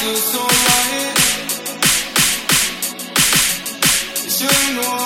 feel so right. You know